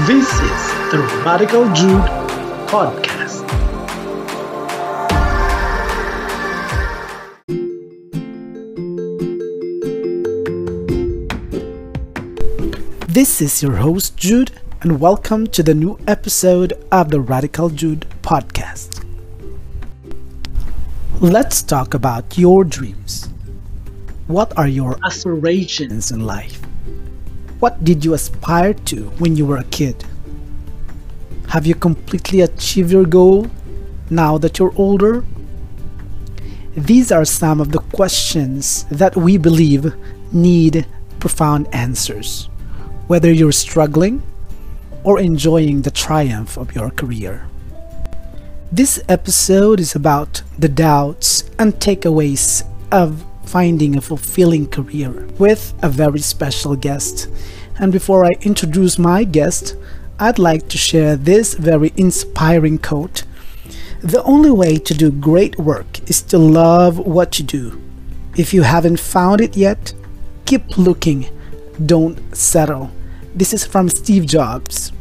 This is the Radical Jude Podcast. This is your host, Jude, and welcome to the new episode of the Radical Jude Podcast. Let's talk about your dreams. What are your aspirations in life? What did you aspire to when you were a kid? Have you completely achieved your goal now that you're older? These are some of the questions that we believe need profound answers, whether you're struggling or enjoying the triumph of your career. This episode is about the doubts and takeaways of finding a fulfilling career with a very special guest. And before I introduce my guest, I'd like to share this very inspiring quote The only way to do great work is to love what you do. If you haven't found it yet, keep looking, don't settle. This is from Steve Jobs.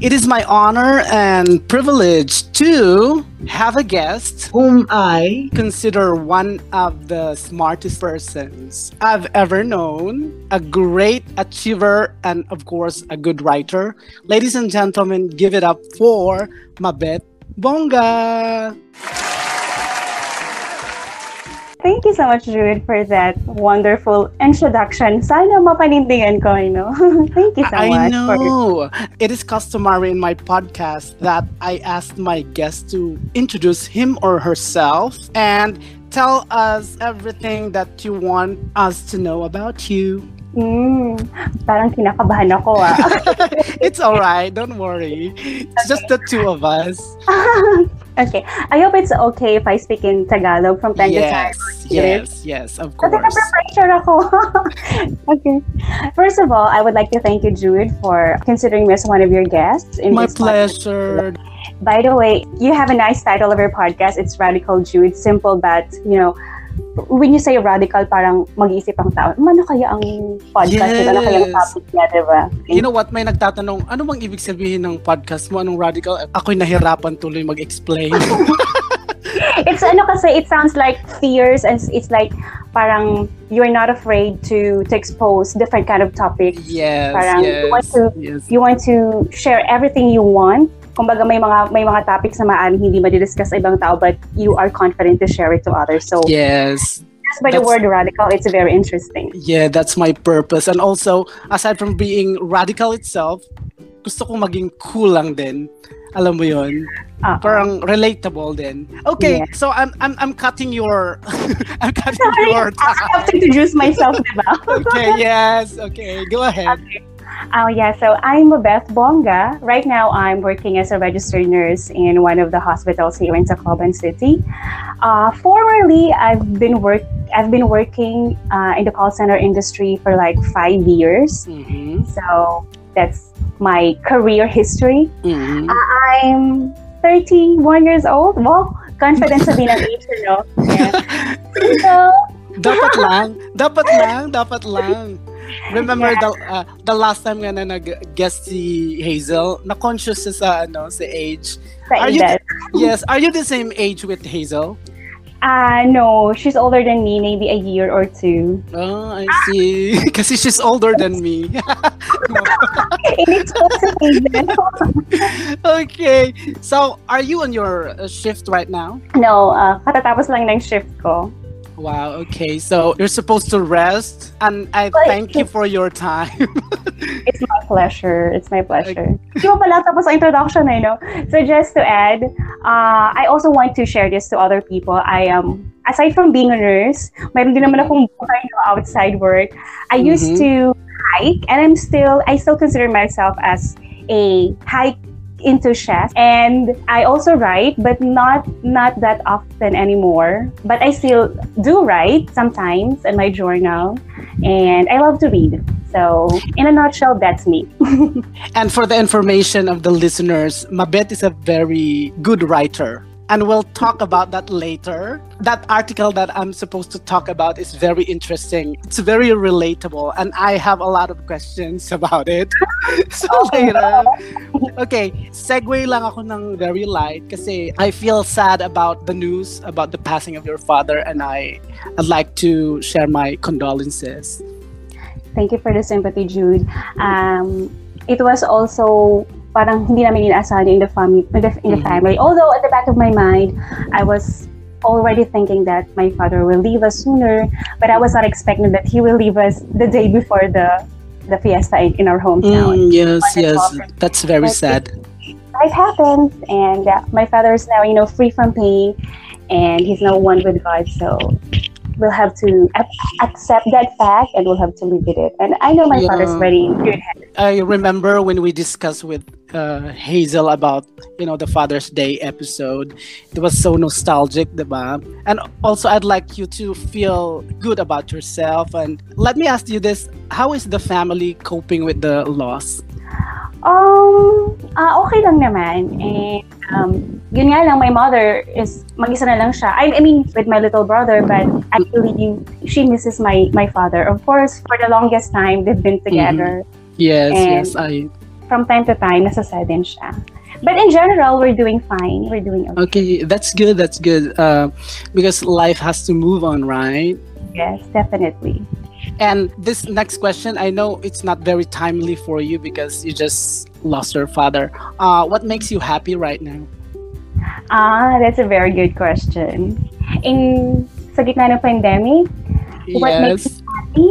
It is my honor and privilege to have a guest whom I consider one of the smartest persons I've ever known, a great achiever, and of course, a good writer. Ladies and gentlemen, give it up for Mabet Bonga. Thank you so much, Jude, for that wonderful introduction. Sana mapanindigan ko, you know. Thank you so I much. I know. It is customary in my podcast that I ask my guest to introduce him or herself and tell us everything that you want us to know about you. Mm, parang kinakabahan ako ah. it's all right. Don't worry. It's just the two of us. okay. I hope it's okay if I speak in Tagalog from time yes, to time. Yes, yes, of Kasi course. na-pressure ako. okay. First of all, I would like to thank you, Jude, for considering me as one of your guests. In My this podcast. pleasure. By the way, you have a nice title of your podcast. It's Radical Jude. Simple but, you know, when you say radical, parang mag-iisip ang tao, ano kaya ang podcast yes. Ano kaya ang topic niya, di ba? You know what? May nagtatanong, ano bang ibig sabihin ng podcast mo? Anong radical? Ako'y nahirapan tuloy mag-explain. it's ano kasi, it sounds like fierce and it's like parang you're not afraid to to expose different kind of topics. yes, Parang yes. you want to- yes. You want to share everything you want. Kumbaga may mga may mga topics na maaaring hindi madidiscuss sa ibang tao but you are confident to share it to others. So Yes. just by the That's- word radical, it's very interesting. Yeah, that's my purpose. And also, aside from being radical itself, gusto kong maging cool lang din. Alam mo yon Ah, Parang relatable din. Okay, Yeah. so I'm I'm I'm cutting your I'm cutting Sorry, your I have to introduce myself, di ba? Okay, yes. Okay, go ahead. Oh yeah, so I'm Beth Bonga. Right now, I'm working as a registered nurse in one of the hospitals here in Tacloban City. Uh, formerly, I've been work I've been working uh, in the call center industry for like five years. Mhm. So that's my career history. Mhm. I'm 31 years old. Well, confidence sabihin ng age, you know? Yeah. So, dapat lang, dapat lang, dapat lang. Remember the uh, the last time nga na nag-guest si Hazel, na-conscious siya sa ano, sa age. sa Are you edad. Yes, are you the same age with Hazel? Uh, no, she's older than me, maybe a year or two. Oh, I see. Kasi she's older than me. okay. So, are you on your uh, shift right now? no, uh, katatapos lang ng shift ko. Wow, okay. So, you're supposed to rest and I But- thank you for your time. It's my pleasure. It's my pleasure. Hindi mo pala tapos ang introduction eh, no? So just to add, uh, I also want to share this to other people. I am, aside from being a nurse, mayroon din naman akong buhay no, outside work. I used Mhm. to hike and I'm still, I still consider myself as a hike enthusiast and I also write but not not that often anymore. But I still do write sometimes in my journal. And I love to read. So in a nutshell that's me. And for the information of the listeners, Mabet is a very good writer. And we'll talk about that later. That article that I'm supposed to talk about is very interesting. It's very relatable, and I have a lot of questions about it. so later. Okay, segue lang ako ng very light kasi I feel sad about the news about the passing of your father, and I, I'd like to share my condolences. Thank you for the sympathy, Jude. Um, it was also parang hindi namin inaasahan in the family in the, in the mm-hmm. family. Although at the back of my mind I was already thinking that my father will leave us sooner but I was not expecting that he will leave us the day before the the fiesta in, in our hometown. Mm, yes yes. that's very but sad. Life happens and uh, my father is now you know free from pain and he's now one with God so we'll have to accept that fact and we'll have to live with it. And I know my yeah. father's very good. I remember when we discussed with uh, Hazel about you know the Father's Day episode. It was so nostalgic, diba? And also, I'd like you to feel good about yourself. And let me ask you this: How is the family coping with the loss? Um, uh, okay lang naman. And um, yun nga lang, my mother is, mag-isa na lang siya. I, I mean, with my little brother, but actually, she misses my, my father. Of course, for the longest time, they've been together. Mm-hmm. Yes, and yes, I... From time to time, nasasad din siya. But in general, we're doing fine. We're doing okay. Okay, that's good, that's good. Uh, because life has to move on, right? Yes, definitely. And this next question, I know it's not very timely for you because you just lost your father. Uh, what makes you happy right now? Ah, that's a very good question. In sa gitna ng pandemic, yes. what makes me happy?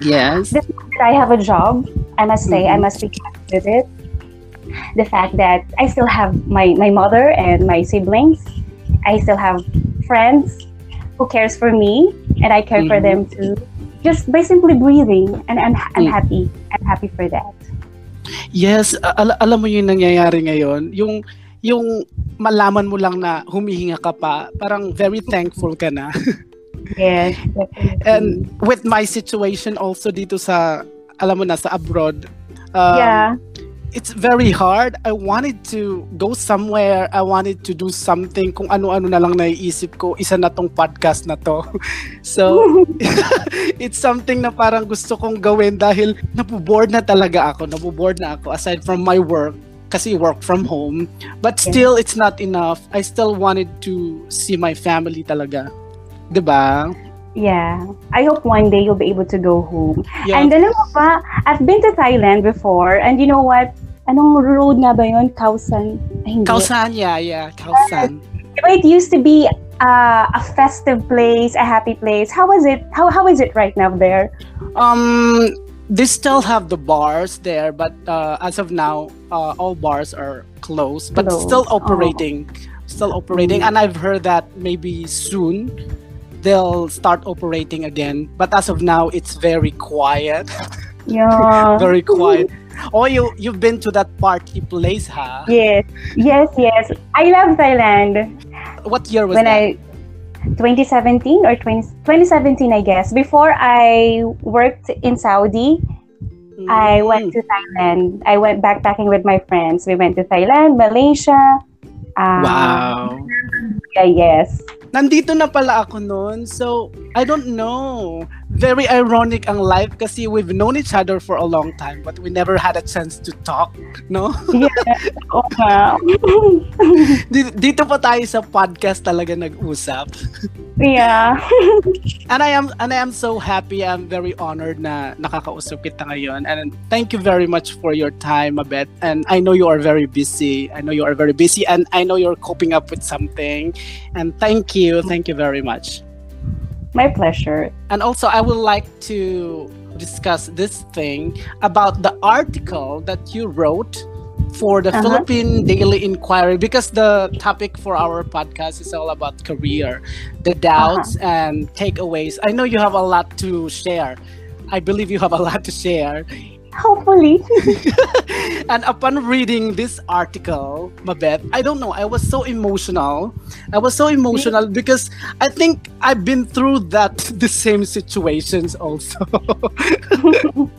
Yes. The fact that I have a job, I must say, mm-hmm. I must be happy with it. The fact that I still have my, my mother and my siblings. I still have friends who cares for me and I care mm-hmm. for them too just by simply breathing and I'm, I'm mm. happy I'm happy for that yes al- alam mo yung nangyayari ngayon yung yung malaman mo lang na humihinga ka pa parang very thankful ka na yes definitely. and with my situation also dito sa alam mo na sa abroad um, yeah it's very hard. I wanted to go somewhere. I wanted to do something. Kung ano-ano na lang naiisip ko, isa na tong podcast na to. so, it's something na parang gusto kong gawin dahil nabuboard na talaga ako. Nabuboard na ako aside from my work kasi work from home. But still, it's not enough. I still wanted to see my family talaga. ba? Yeah. I hope one day you'll be able to go home. Yeah. And alam mo pa, I've been to Thailand before and you know what? Anong road nga ba yun? Kausan? Ay, Kausan, yeah, yeah. Kausan. Uh, it used to be uh, a festive place, a happy place. How was it? How how is it right now there? Um, they still have the bars there, but uh, as of now, uh, all bars are closed, but closed. still operating. Oh. Still operating, mm. and I've heard that maybe soon they'll start operating again. But as of now, it's very quiet. Yeah. very quiet. Oh, you you've been to that party place, huh? Yes, yes, yes. I love Thailand. What year was when that? I 2017 or 20, 2017, I guess. Before I worked in Saudi, mm. I went to Thailand. I went backpacking with my friends. We went to Thailand, Malaysia. Um, wow. Yeah, yes. nandito na pala ako noon. So, I don't know. Very ironic ang life kasi we've known each other for a long time but we never had a chance to talk, no? Yeah. dito, dito pa tayo sa podcast talaga nag-usap. yeah. and I am and I am so happy. I'm very honored na nakakausap kita ngayon. And thank you very much for your time, Mabet. And I know you are very busy. I know you are very busy and I know you're coping up with something. And thank you. Thank you very much. My pleasure. And also, I would like to discuss this thing about the article that you wrote for the uh-huh. Philippine Daily Inquiry because the topic for our podcast is all about career, the doubts uh-huh. and takeaways. I know you have a lot to share. I believe you have a lot to share. Hopefully. and upon reading this article, Mabet, I don't know, I was so emotional. I was so emotional because I think I've been through that the same situations also.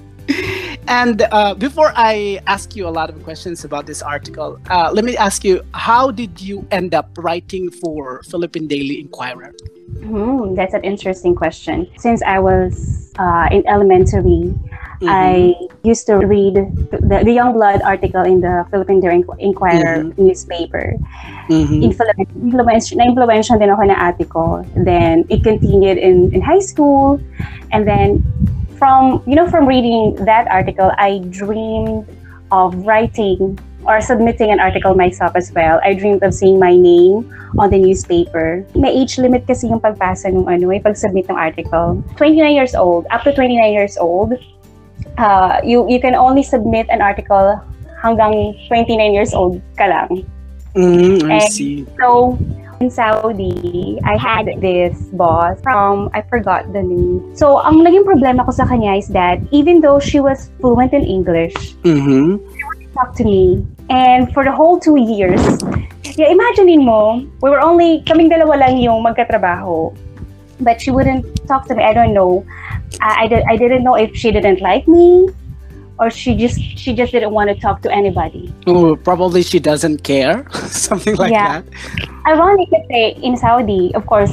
And uh, before I ask you a lot of questions about this article, uh, let me ask you: How did you end up writing for Philippine Daily Inquirer? Hmm, that's an interesting question. Since I was uh, in elementary, mm-hmm. I used to read the, the Young Blood article in the Philippine Daily Inquirer mm-hmm. newspaper. Mm-hmm. Influence, na-influence din ako ate ko. Then, it continued in, in high school. And then, from you know from reading that article i dreamed of writing or submitting an article myself as well i dreamed of seeing my name on the newspaper may age limit kasi yung pagpasa ng ano yung pag-submit ng article 29 years old up to 29 years old uh, you you can only submit an article hanggang 29 years old ka lang mm, I and see. so in Saudi, I had this boss from, I forgot the name. So, ang naging problema ko sa kanya is that even though she was fluent in English, mm-hmm. Talk to me. And for the whole two years, yeah, imaginein mo, we were only, kaming dalawa lang yung magkatrabaho. But she wouldn't talk to me. I don't know. I, I, did, I didn't know if she didn't like me or she just she just didn't want to talk to anybody. Oh, probably she doesn't care, something like yeah. that. Ironic kasi in Saudi, of course,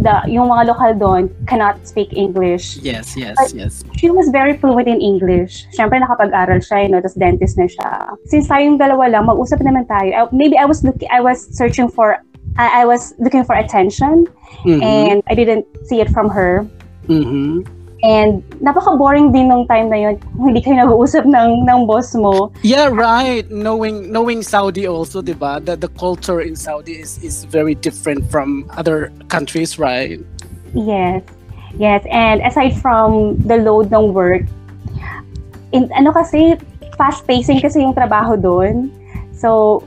the yung mga lokal doon cannot speak English. Yes, yes, But yes. She was very fluent in English. Siyempre nakapag-aral siya, you know, tapos dentist na siya. Since tayong dalawa lang, mag-usap naman tayo. I, maybe I was looking, I was searching for, I, I was looking for attention, mm-hmm. and I didn't see it from her. Mm-hmm. And napaka-boring din nung time na yun hindi kayo nag-uusap ng, ng boss mo. Yeah, right. Knowing knowing Saudi also, di ba? The, the culture in Saudi is, is very different from other countries, right? Yes. Yes. And aside from the load ng work, in, ano kasi, fast-pacing kasi yung trabaho doon. So,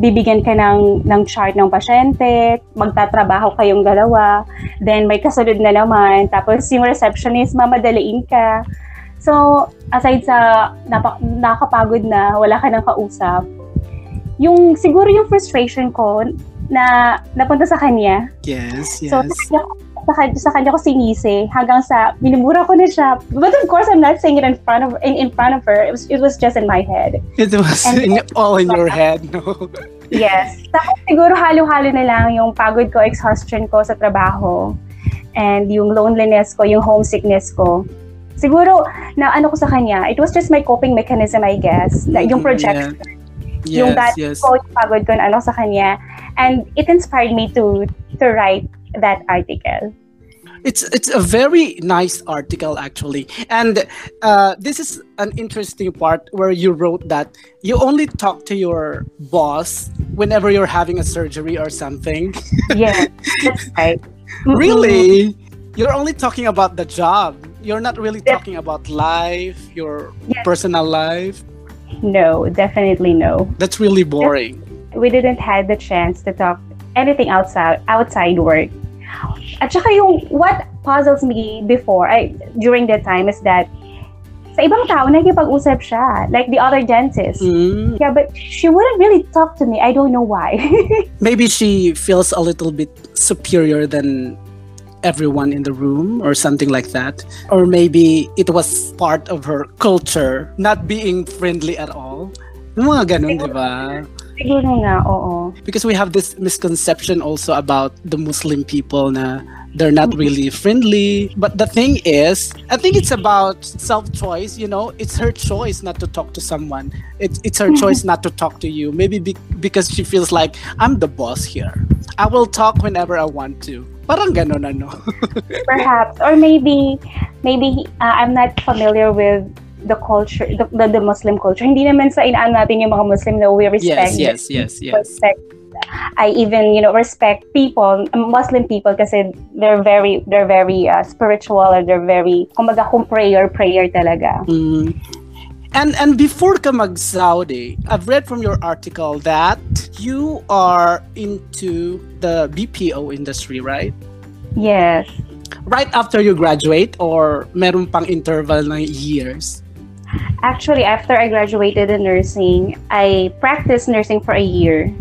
bibigyan ka ng, ng chart ng pasyente, magtatrabaho kayong dalawa, then may kasunod na naman, tapos yung receptionist, mamadaliin ka. So, aside sa napa, nakakapagod na, wala ka nang kausap, yung siguro yung frustration ko na napunta sa kanya. Yes, yes. So, sa sa kanya ko sinisi hanggang sa minumura ko na siya. But of course, I'm not saying it in front of in, in front of her. It was it was just in my head. It was in, all in your head, no? yes. Tapos siguro halo-halo na lang yung pagod ko, exhaustion ko sa trabaho and yung loneliness ko, yung homesickness ko. Siguro, na ano ko sa kanya, it was just my coping mechanism, I guess. Like, yung projection. Yeah. yung that yes. ko, yung pagod ko na ano sa kanya. And it inspired me to to write that article. It's it's a very nice article actually, and uh, this is an interesting part where you wrote that you only talk to your boss whenever you're having a surgery or something. Yeah, that's right. really, you're only talking about the job. You're not really talking about life, your yes. personal life. No, definitely no. That's really boring. We didn't have the chance to talk anything outside outside work. At saka yung what puzzles me before, I, during that time is that sa ibang tao, nakikipag-usap siya. Like the other dentist. Mm. Yeah, but she wouldn't really talk to me. I don't know why. Maybe she feels a little bit superior than everyone in the room or something like that. Or maybe it was part of her culture, not being friendly at all. Mga ganun, di ba? Siguro nga, oo. Because we have this misconception also about the Muslim people na they're not really friendly. But the thing is, I think it's about self-choice, you know? It's her choice not to talk to someone. It's, it's her choice not to talk to you. Maybe be, because she feels like, I'm the boss here. I will talk whenever I want to. Parang ganon ano. Perhaps. Or maybe, maybe uh, I'm not familiar with the culture, the, the, the Muslim culture. Hindi naman sa inaan natin yung mga Muslim na we respect. Yes, yes, yes, yes. Respect. I even, you know, respect people, Muslim people kasi they're very, they're very uh, spiritual or they're very, kumaga kung prayer, prayer talaga. Mm. And and before ka mag-Saudi, I've read from your article that you are into the BPO industry, right? Yes. Right after you graduate or meron pang interval ng years? Actually, after I graduated in nursing, I practiced nursing for a year.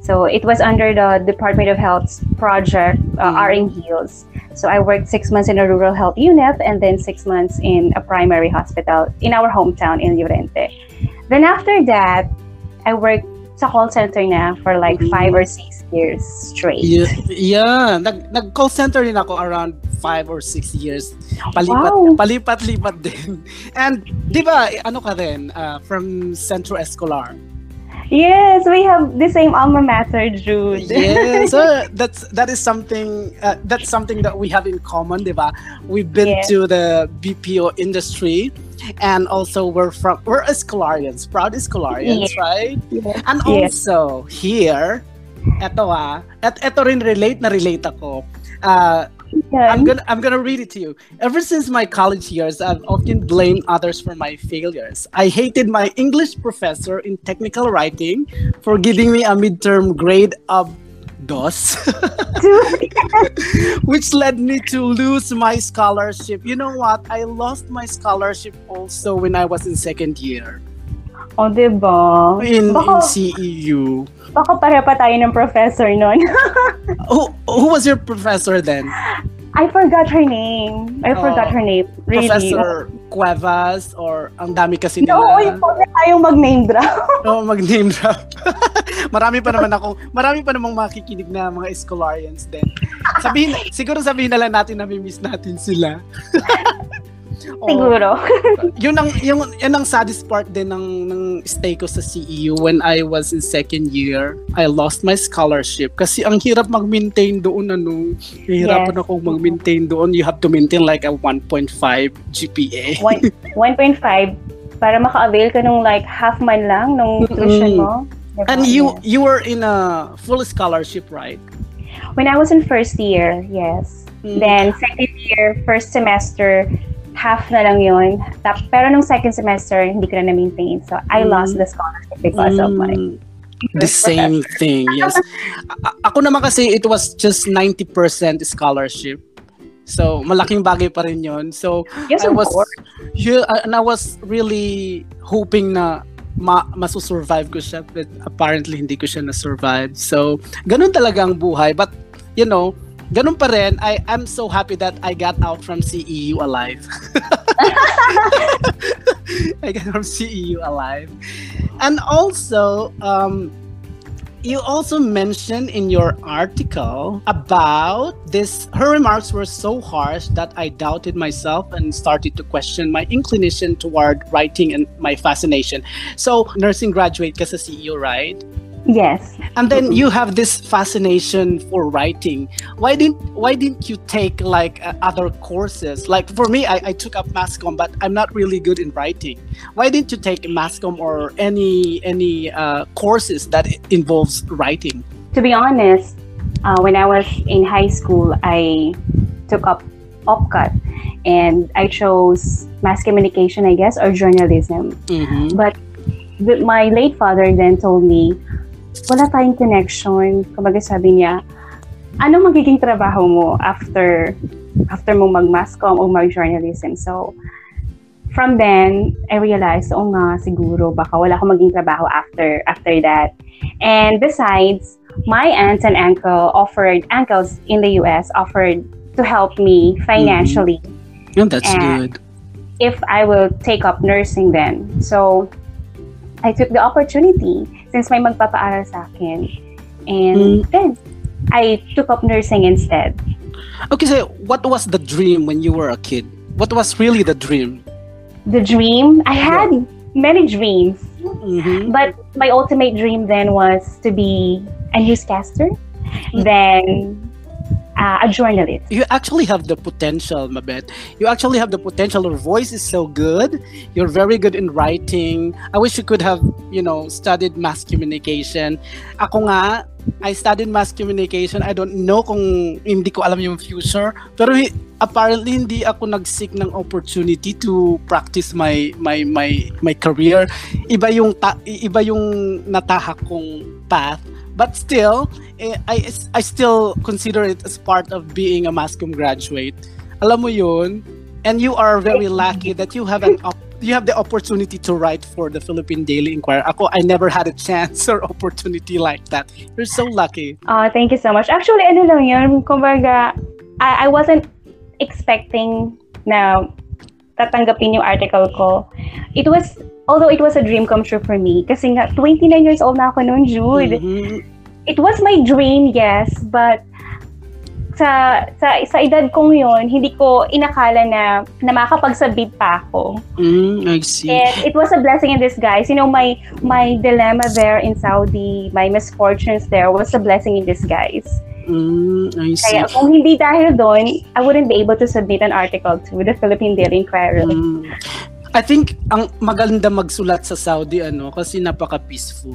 So it was under the Department of Health's project, uh, Mm. RN Heals. So I worked six months in a rural health unit and then six months in a primary hospital in our hometown in Llorente. Then after that, I worked sa call center na for like five or six years straight. Yeah, yeah. Nag, nag-call center din ako around five or six years. Palipat, Wow. palipat-lipat din. And, di ba, ano ka rin, uh, from Centro Escolar? Yes, we have the same alma mater, Jude. yeah, so that's that is something uh, that's something that we have in common, diba? We've been Yeah. to the BPO industry, and also we're from we're Escolarians, proud Escolarians, Yeah. right? Yes. And Yes. also here, eto ah, at eto rin relate na relate ako. Uh, I'm gonna I'm gonna read it to you. Ever since my college years, I've often blamed others for my failures. I hated my English professor in technical writing for giving me a midterm grade of DOS, which led me to lose my scholarship. You know what? I lost my scholarship also when I was in second year O, diba? in, in CEU. Baka pare pa tayo ng professor nun. Who, who was your professor then? I forgot her name. I forgot Oh, her name. Really. Professor Cuevas or ang dami kasi No, nila. yung huwag na tayong mag-name drop. Oo, mag-name drop. marami pa naman ako, marami pa namang makikinig na mga Escolarians din. Sabihin, siguro sabihin na lang natin na miss natin sila. Siguro. yun ang yung yan ang saddest part din ng ng stay ko sa CEU when I was in second year. I lost my scholarship kasi ang hirap mag-maintain doon ano. Hihirapan Yes. akong mag-maintain doon. You have to maintain like a 1.5 GPA. One- 1.5 para maka-avail ka nung like half man lang nung tuition mo. Diba? And you you were in a full scholarship, right? When I was in first year, yes. Mm. Then second year, first semester, half na lang yun. Tap, pero nung second semester, hindi ko na na-maintain. So, I Mm. lost the scholarship because of my Mm, the same thing, yes. A- ako naman kasi it was just 90% scholarship. So, malaking bagay pa rin yun. So, Yes, I was yeah, and I was really hoping na ma masusurvive ko siya but apparently hindi ko siya na-survive. So, ganun talaga ang buhay. But, you know, ganun pa rin, I, I'm so happy that I got out from CEU alive. I got from CEU alive. And also, um, you also mentioned in your article about this her remarks were so harsh that i doubted myself and started to question my inclination toward writing and my fascination so nursing graduate ka sa ceo right Yes. and then you have this fascination for writing why didn't why didn't you take like uh, other courses like for me I, I took up masscom but i'm not really good in writing why didn't you take masscom or any any uh, courses that involves writing To be honest, uh, when I was in high school, I took up OPCAT and I chose mass communication, I guess, or journalism. mm-hmm. But my late father then told me, wala tayong connection. Kumbaga sabi niya, ano magiging trabaho mo after after mo mag-masscom o mag-journalism? So, from then, I realized, oo nga, siguro, baka wala akong maging trabaho after after that. And besides, my aunts and uncle offered, uncles in the US offered to help me financially Yeah, that's And- good. if I will take up nursing then. So, I took the opportunity since may magpapaaral sa akin. And Mm. then, I took up nursing instead. Okay, so what was the dream when you were a kid? What was really the dream? The dream, I had many dreams. Mm-hmm. But my ultimate dream then was to be a newscaster, then uh, a journalist. You actually have the potential, Mabet. You actually have the potential. Your voice is so good. You're very good in writing. I wish you could have, you know, studied mass communication. Ako nga, I studied mass communication. I don't know kung hindi ko alam yung future. Pero apparently hindi ako nag-seek ng opportunity to practice my my my my career. Iba yung ta- iba yung natahak kong path. But still, eh, I I still consider it as part of being a Mascom graduate. Alam mo yun? And you are very lucky that you have an op- you have the opportunity to write for the Philippine Daily Inquirer. Ako, I never had a chance or opportunity like that. You're so lucky. Uh, thank you so much. Actually, ano lang yun, kumbaga, I, I wasn't expecting na tatanggapin yung article ko. It was, although it was a dream come true for me, kasi nga, 29 years old na ako noon, Jude. Mhm. It was my dream, yes, but sa sa sa edad kong yon hindi ko inakala na na makakapag-submit pa ako. Mm, I see. And it was a blessing in disguise. You know, my my dilemma there in Saudi, my misfortunes there was a blessing in disguise. Mm, I see. Kaya kung hindi dahil doon, I wouldn't be able to submit an article to the Philippine Daily Inquirer. Mm. I think ang maganda magsulat sa Saudi ano kasi napaka-peaceful.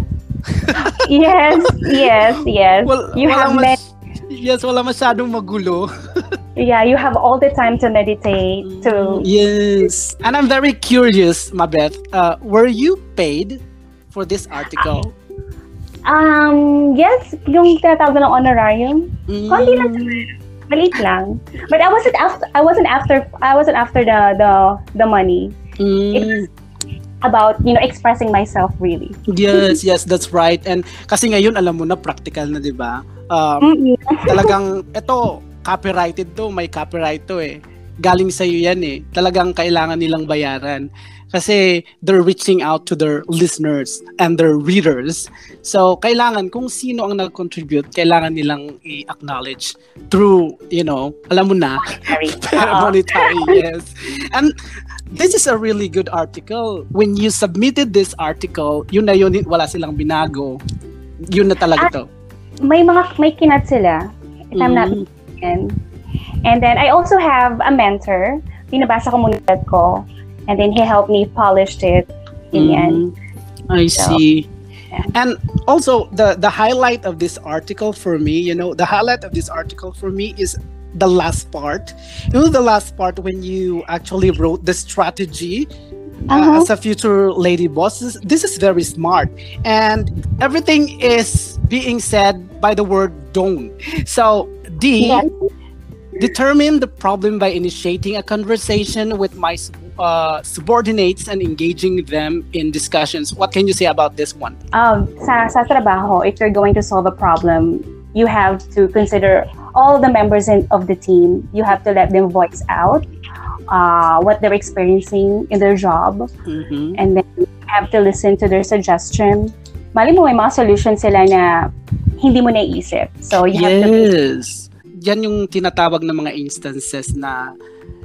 yes, yes, yes. Well, you have mas- Yes, wala masyadong magulo. yeah, you have all the time to meditate, to Yes. And I'm very curious, Mabeth. Uh, were you paid for this article? um yes, yung tinatawag ng honorarium. Mm. Konti lang Maliit lang. But I wasn't after I wasn't after I wasn't after the the the money. Mm. About, you know, expressing myself really. Yes, yes, that's right. And kasi ngayon alam mo na practical na, 'di ba? Um, Mm-mm. talagang ito copyrighted to, may copyright to eh. Galing sa iyo 'yan eh. Talagang kailangan nilang bayaran kasi they're reaching out to their listeners and their readers. So, kailangan kung sino ang nag-contribute, kailangan nilang i-acknowledge through, you know, alam mo na. Oo. monetary, yes. And this is a really good article. When you submitted this article, yun na yun, wala silang binago. Yun na talaga to. may mga may kinat sila. If I'm not Mm. mistaken. And then I also have a mentor. Pinabasa ko muna ko. And then he helped me polish it. Ganyan. Mm, I So, see. yeah. And also the the highlight of this article for me, you know, the highlight of this article for me is the last part. You know the last part when you actually wrote the strategy uh, Uh-huh. as a future lady boss. This, this is very smart. And everything is being said by the word don't. So D Yes. Determine the problem by initiating a conversation with my uh, subordinates and engaging them in discussions. What can you say about this one? Um, sa, sa trabaho, if you're going to solve a problem, you have to consider all the members in, of the team. You have to let them voice out uh, what they're experiencing in their job. Mhm. and then you have to listen to their suggestion. Mali mo, may mga solution sila na hindi mo naisip. So, you have to Yes. Yan yung tinatawag ng mga instances na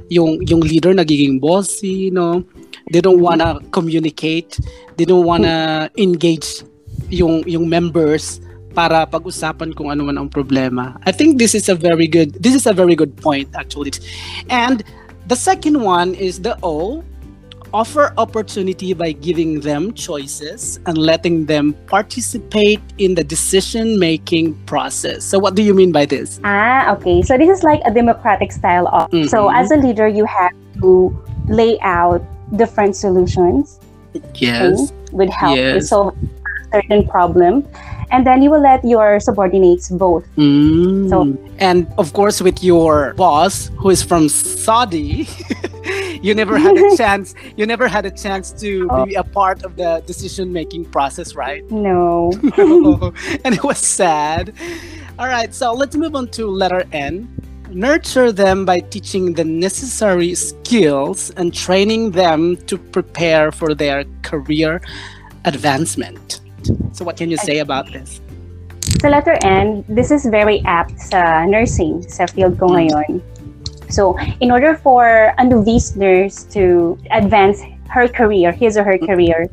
yung yung leader nagiging bossy, no? They don't wanna communicate. They don't wanna engage yung yung members para pag-usapan kung ano man ang problema. I think this is a very good this is a very good point actually. And the second one is the O offer opportunity by giving them choices and letting them participate in the decision making process. So what do you mean by this? Ah, okay. So, this is like a democratic style of. So, Mhm. as a leader, you have to lay out different solutions Yes. would help Yes. solve a certain problem. And then you will let your subordinates vote. Mm. So- and of course with your boss who is from Saudi you never had a chance you never had a chance to Oh. be a part of the decision making process right No. and it was sad. All right, so let's move on to letter N. Nurture them by teaching the necessary skills and training them to prepare for their career advancement. So, what can you say about this? Sa letter N, this is very apt sa nursing, sa field ko ngayon. So, in order for a novice nurse to advance her career, his or her career,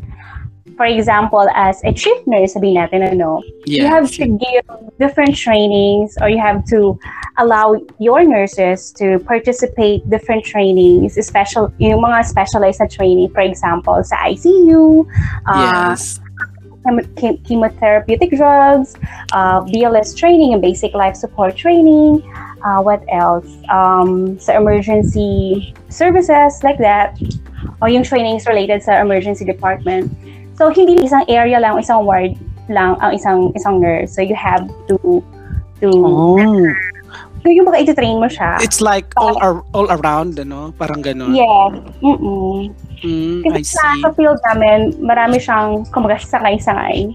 for example, as a chief nurse, sabihin natin, ano, you have to give different trainings or you have to allow your nurses to participate different trainings, special, yung mga specialized na training, for example, sa ICU, uh, yes. Chem- chemotherapeutic drugs, uh, BLS training and basic life support training. Uh, what else? Um, sa emergency services like that. O yung trainings related sa emergency department. So, hindi isang area lang, isang ward lang ang isang isang nurse. So, you have to to Oh, yung baka i-train mo siya. it's like all ar- all around, ano? Parang ganun. Yeah. Mm-mm. Mm, I Kasi sa, see. sa field namin, marami siyang, kumbaga, sangay-sangay.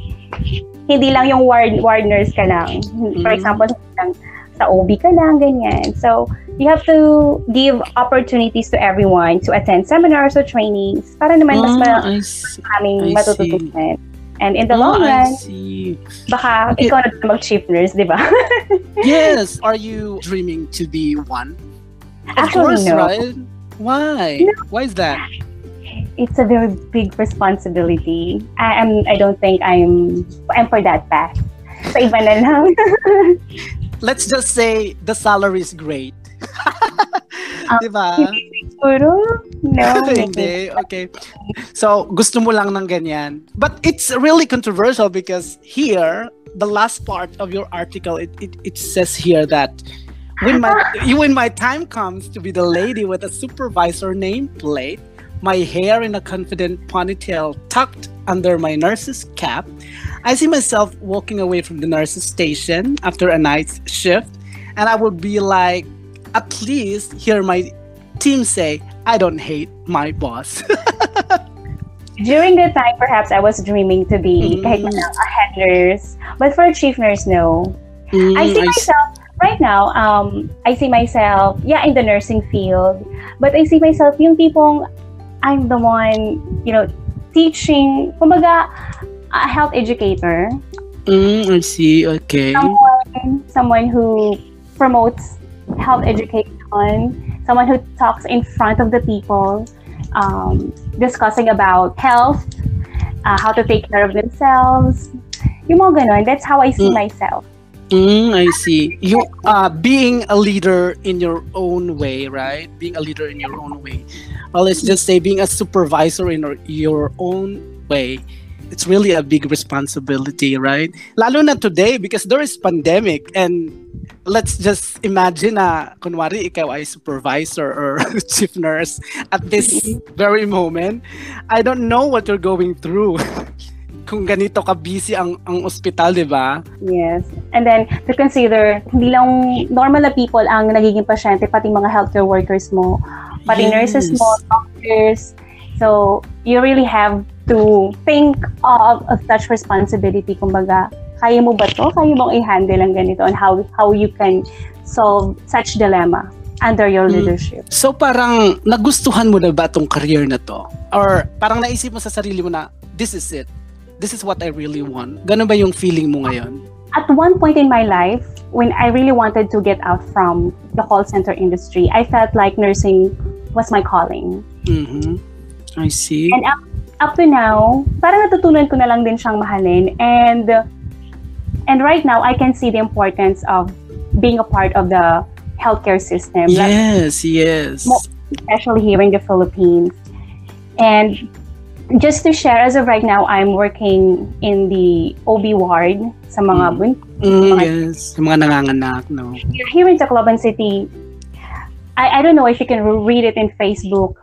Hindi lang yung ward, ward nurse ka lang. For Mm. example, hindi lang sa OB ka lang, ganyan. So, you have to give opportunities to everyone to attend seminars or trainings para naman mas Ah, I maraming I matututunan. And in the Ah, long I run, baka Okay. ikaw na mag-chief nurse, di ba? Yes. Are you dreaming to be one? Of Actually, course, no. right? Why? Why is that? It's a very big responsibility. I am. I don't think I'm. I'm for that path. So iba na lang. Let's just say the salary is great. Um, diba? Siguro, no. Hindi. Okay. So, gusto mo lang ng ganyan. But it's really controversial because here, the last part of your article, it, it, it says here that when my you when my time comes to be the lady with a supervisor nameplate, my hair in a confident ponytail tucked under my nurse's cap, I see myself walking away from the nurse's station after a night's shift, and I would be like, at least hear my team say, I don't hate my boss. During that time, perhaps I was dreaming to be Mm. kahit a head nurse. But for a chief nurse, no. Mm, I see I see. myself right now. Um, I see myself, yeah, in the nursing field. But I see myself yung tipong I'm the one, you know, teaching. Kumbaga, a health educator. Mm, I see. Okay. someone someone who promotes health education, someone who talks in front of the people, um, discussing about health, uh, how to take care of themselves. Yung mga ganun, that's how I see Mm. myself. Mm, I see. You uh being a leader in your own way, right? Being a leader in your own way. Well, let's just say being a supervisor in your- own way. It's really a big responsibility, right? Lalo na today because there is pandemic and let's just imagine na kunwari ikaw ay supervisor or chief nurse at this very moment. I don't know what you're going through. Kung ganito ka busy ang ang ospital, 'di ba? Yes. And then, to consider, hindi lang normal na people ang nagiging pasyente, pati mga healthcare workers mo, pati nurses Yes. mo, doctors. So, you really have to think of, of such responsibility. Kumbaga, kaya mo ba to? Kaya mong i-handle ang ganito and how, how you can solve such dilemma under your Mm. leadership. So parang nagustuhan mo na ba tong career na to? Or parang naisip mo sa sarili mo na, this is it. This is what I really want. Ganun ba yung feeling mo ngayon? At one point in my life, when I really wanted to get out from the call center industry, I felt like nursing was my calling. Mhm. I see. And up, up to now, parang natutunan ko na lang din siyang mahalin. And and right now, I can see the importance of being a part of the healthcare system, like, Yes, yes. Especially here in the Philippines. And just to share, as of right now, I'm working in the OB ward sa mga Mm. bun- Mm, mga- yes. Yung mga nanganganak, no? here in Tacloban City, I, I don't know if you can read it in Facebook.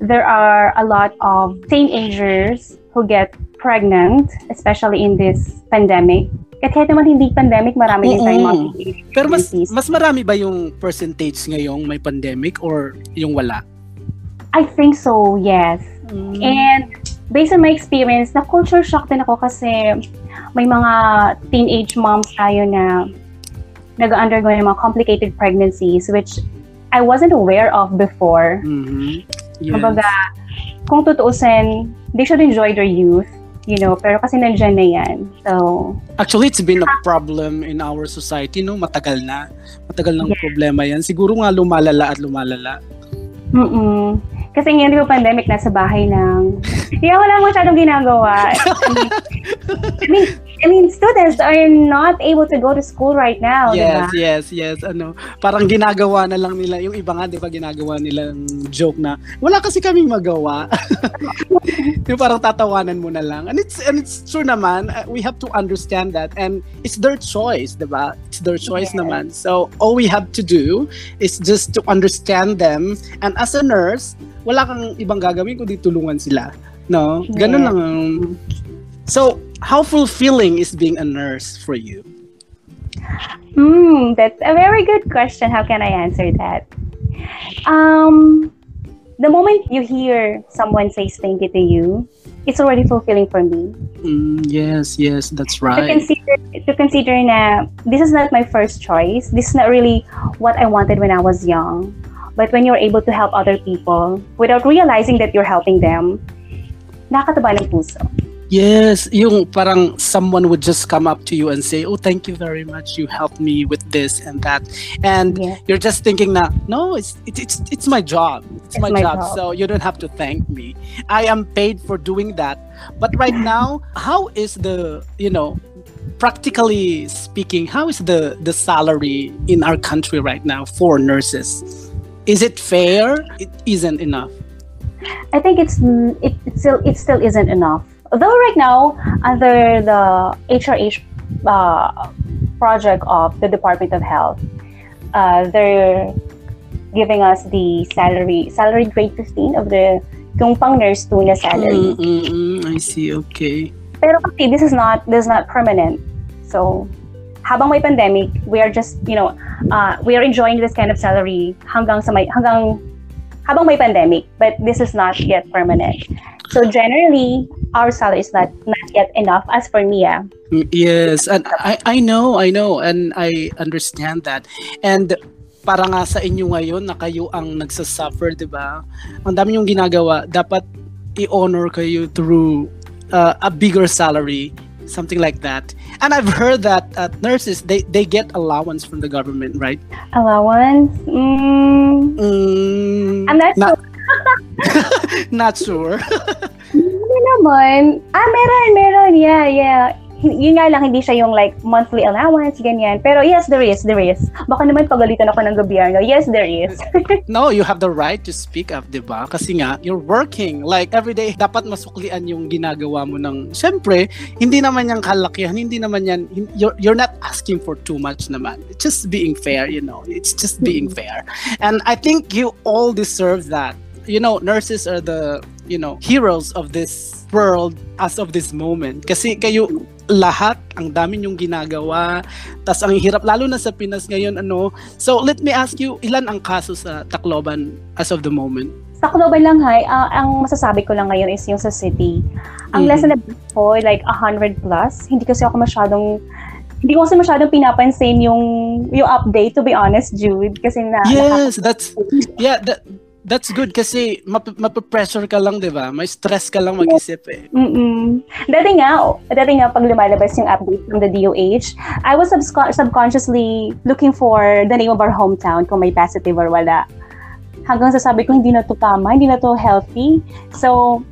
There are a lot of teenagers who get pregnant, especially in this pandemic. At kahit naman hindi pandemic, marami din tayong mga Pero mas mas marami ba yung percentage ngayong may pandemic or yung wala? I think so, yes. Mm. And based on my experience, na culture shock din ako kasi may mga teenage moms tayo na nag-undergo ng mga complicated pregnancies which I wasn't aware of before. Mhm. Yes. Kumbaga, kung tutuusin, they should enjoy their youth, you know, pero kasi nandyan na yan. So, Actually, it's been a problem in our society, no? Matagal na. Matagal ng Yeah. problema yan. Siguro nga lumalala at lumalala. mm Kasi ngayon, ba, pandemic, nasa bahay lang. Ako lang masyadong ginagawa. I mean, I mean, students are not able to go to school right now, di ba? Yes, yes, yes. Ano, parang ginagawa na lang nila, yung iba nga, di ba, ginagawa nilang joke na, wala kasi kaming magawa. yung parang tatawanan mo na lang. And it's, and it's true naman, uh, we have to understand that. And it's their choice, di ba? It's their choice Yes. naman. So, all we have to do is just to understand them. And as a nurse, wala kang ibang gagawin kundi tulungan sila. No? Ganun Yes. lang. So, how fulfilling is being a nurse for you? Hmm, that's a very good question. How can I answer that? Um, the moment you hear someone say thank you to you, it's already fulfilling for me. Mm, yes, yes, that's right. To consider, to consider na this is not my first choice. This is not really what I wanted when I was young. But when you're able to help other people without realizing that you're helping them, nakakataba ng puso. Yes, yung parang someone would just come up to you and say, "Oh, thank you very much. You helped me with this and that." And yeah. you're just thinking na, "No, it's it, it's it's my job. It's, it's my, my job, job. So you don't have to thank me. I am paid for doing that." But right now, how is the, you know, practically speaking, how is the the salary in our country right now for nurses? Is it fair? It isn't enough. I think it's it, it still it still isn't enough Though right now, under the HRH uh, project of the Department of Health, uh, they're giving us the salary, salary grade 15 of the kung pang nurse 2 na salary. Mm, mm, mm, I see, okay. Pero kasi this is not this is not permanent. So, habang may pandemic, we are just, you know, uh, we are enjoying this kind of salary hanggang sa may, hanggang habang may pandemic, but this is not yet permanent. So generally, our salary is not not yet enough as for Mia. Mm, yes, and I I know, I know, and I understand that. And para nga sa inyo ngayon na kayo ang nagsasuffer, 'di ba? Ang dami yung ginagawa, dapat i-honor kayo through uh, a bigger salary something like that. And I've heard that uh, nurses they they get allowance from the government, right? Allowance? Mm, mm, I'm not, not sure. Not sure. Naman. Ah, meron, meron. Yeah, yeah. Yun nga lang, hindi siya yung like monthly allowance, ganyan. Pero yes, there is, there is. Baka naman pagalitan ako ng gobyerno. Yes, there is. no, you have the right to speak up, di ba? Kasi nga, you're working. Like, every day, dapat masuklian yung ginagawa mo ng... Siyempre, hindi naman yung kalakihan, hindi naman yan... You're, you're not asking for too much naman. It's just being fair, you know. It's just being mm-hmm. fair. And I think you all deserve that you know, nurses are the, you know, heroes of this world as of this moment. Kasi kayo lahat, ang dami yung ginagawa, tas ang hirap, lalo na sa Pinas ngayon, ano. So, let me ask you, ilan ang kaso sa Tacloban as of the moment? Sa Tacloban lang, hay, uh, ang masasabi ko lang ngayon is yung sa city. Ang mm-hmm. lesson na ko, like 100 plus, hindi kasi ako masyadong hindi ko kasi masyadong pinapansin yung yung update to be honest Jude kasi na Yes, that's yeah, that that's good kasi map- mapapressure ka lang, di ba? May stress ka lang mag-isip eh. Mm-mm. Dati nga, dati nga pag lumalabas yung update from the DOH, I was sub- subconsciously looking for the name of our hometown kung may positive or wala. Hanggang sasabi ko, hindi na to tama, hindi na to healthy. So,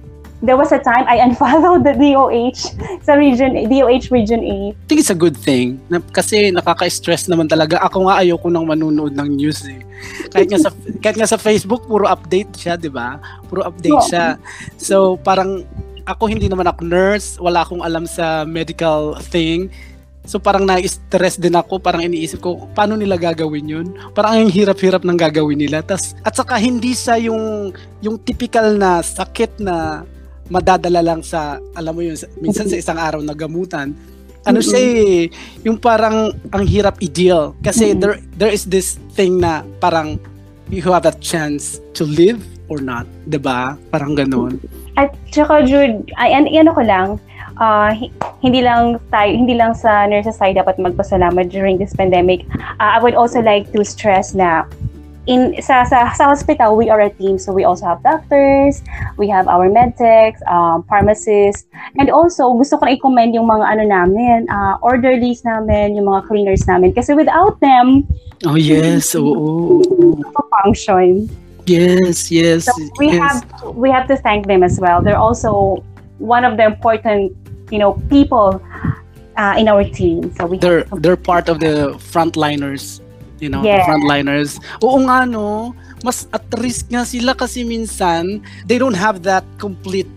there was a time I unfollowed the DOH sa region DOH Region 8. I think it's a good thing na, kasi nakaka-stress naman talaga. Ako nga ayoko nang manunood ng news eh. Kahit nga sa kahit nga sa Facebook puro update siya, 'di ba? Puro update oh. siya. So parang ako hindi naman ako nurse, wala akong alam sa medical thing. So parang na-stress din ako, parang iniisip ko, paano nila gagawin yun? Parang ang hirap-hirap ng gagawin nila. Tas, at saka hindi sa yung, yung typical na sakit na madadala lang sa, alam mo yun, minsan sa isang araw na gamutan. Ano mm-hmm. siya eh, yung parang ang hirap i-deal. Kasi mm-hmm. there, there is this thing na parang you have a chance to live or not. ba diba? Parang ganun. At saka Jude, ay, an, ano ko lang, uh, hindi lang tayo, hindi lang sa nurses tayo dapat magpasalamat during this pandemic. Uh, I would also like to stress na in sa, sa sa hospital we are a team. So we also have doctors we have our medtechs um, pharmacists. And also gusto ko na i-commend yung mga ano namin uh, orderlies namin yung mga cleaners namin. Kasi without them oh yes. Oo. Oh, function. Yes yes so we yes. have we have to thank them as well. They're also one of the important you know people uh, in our team. So we they're they're part of the frontliners you know, yeah. frontliners. Oo nga no, mas at risk nga sila kasi minsan they don't have that complete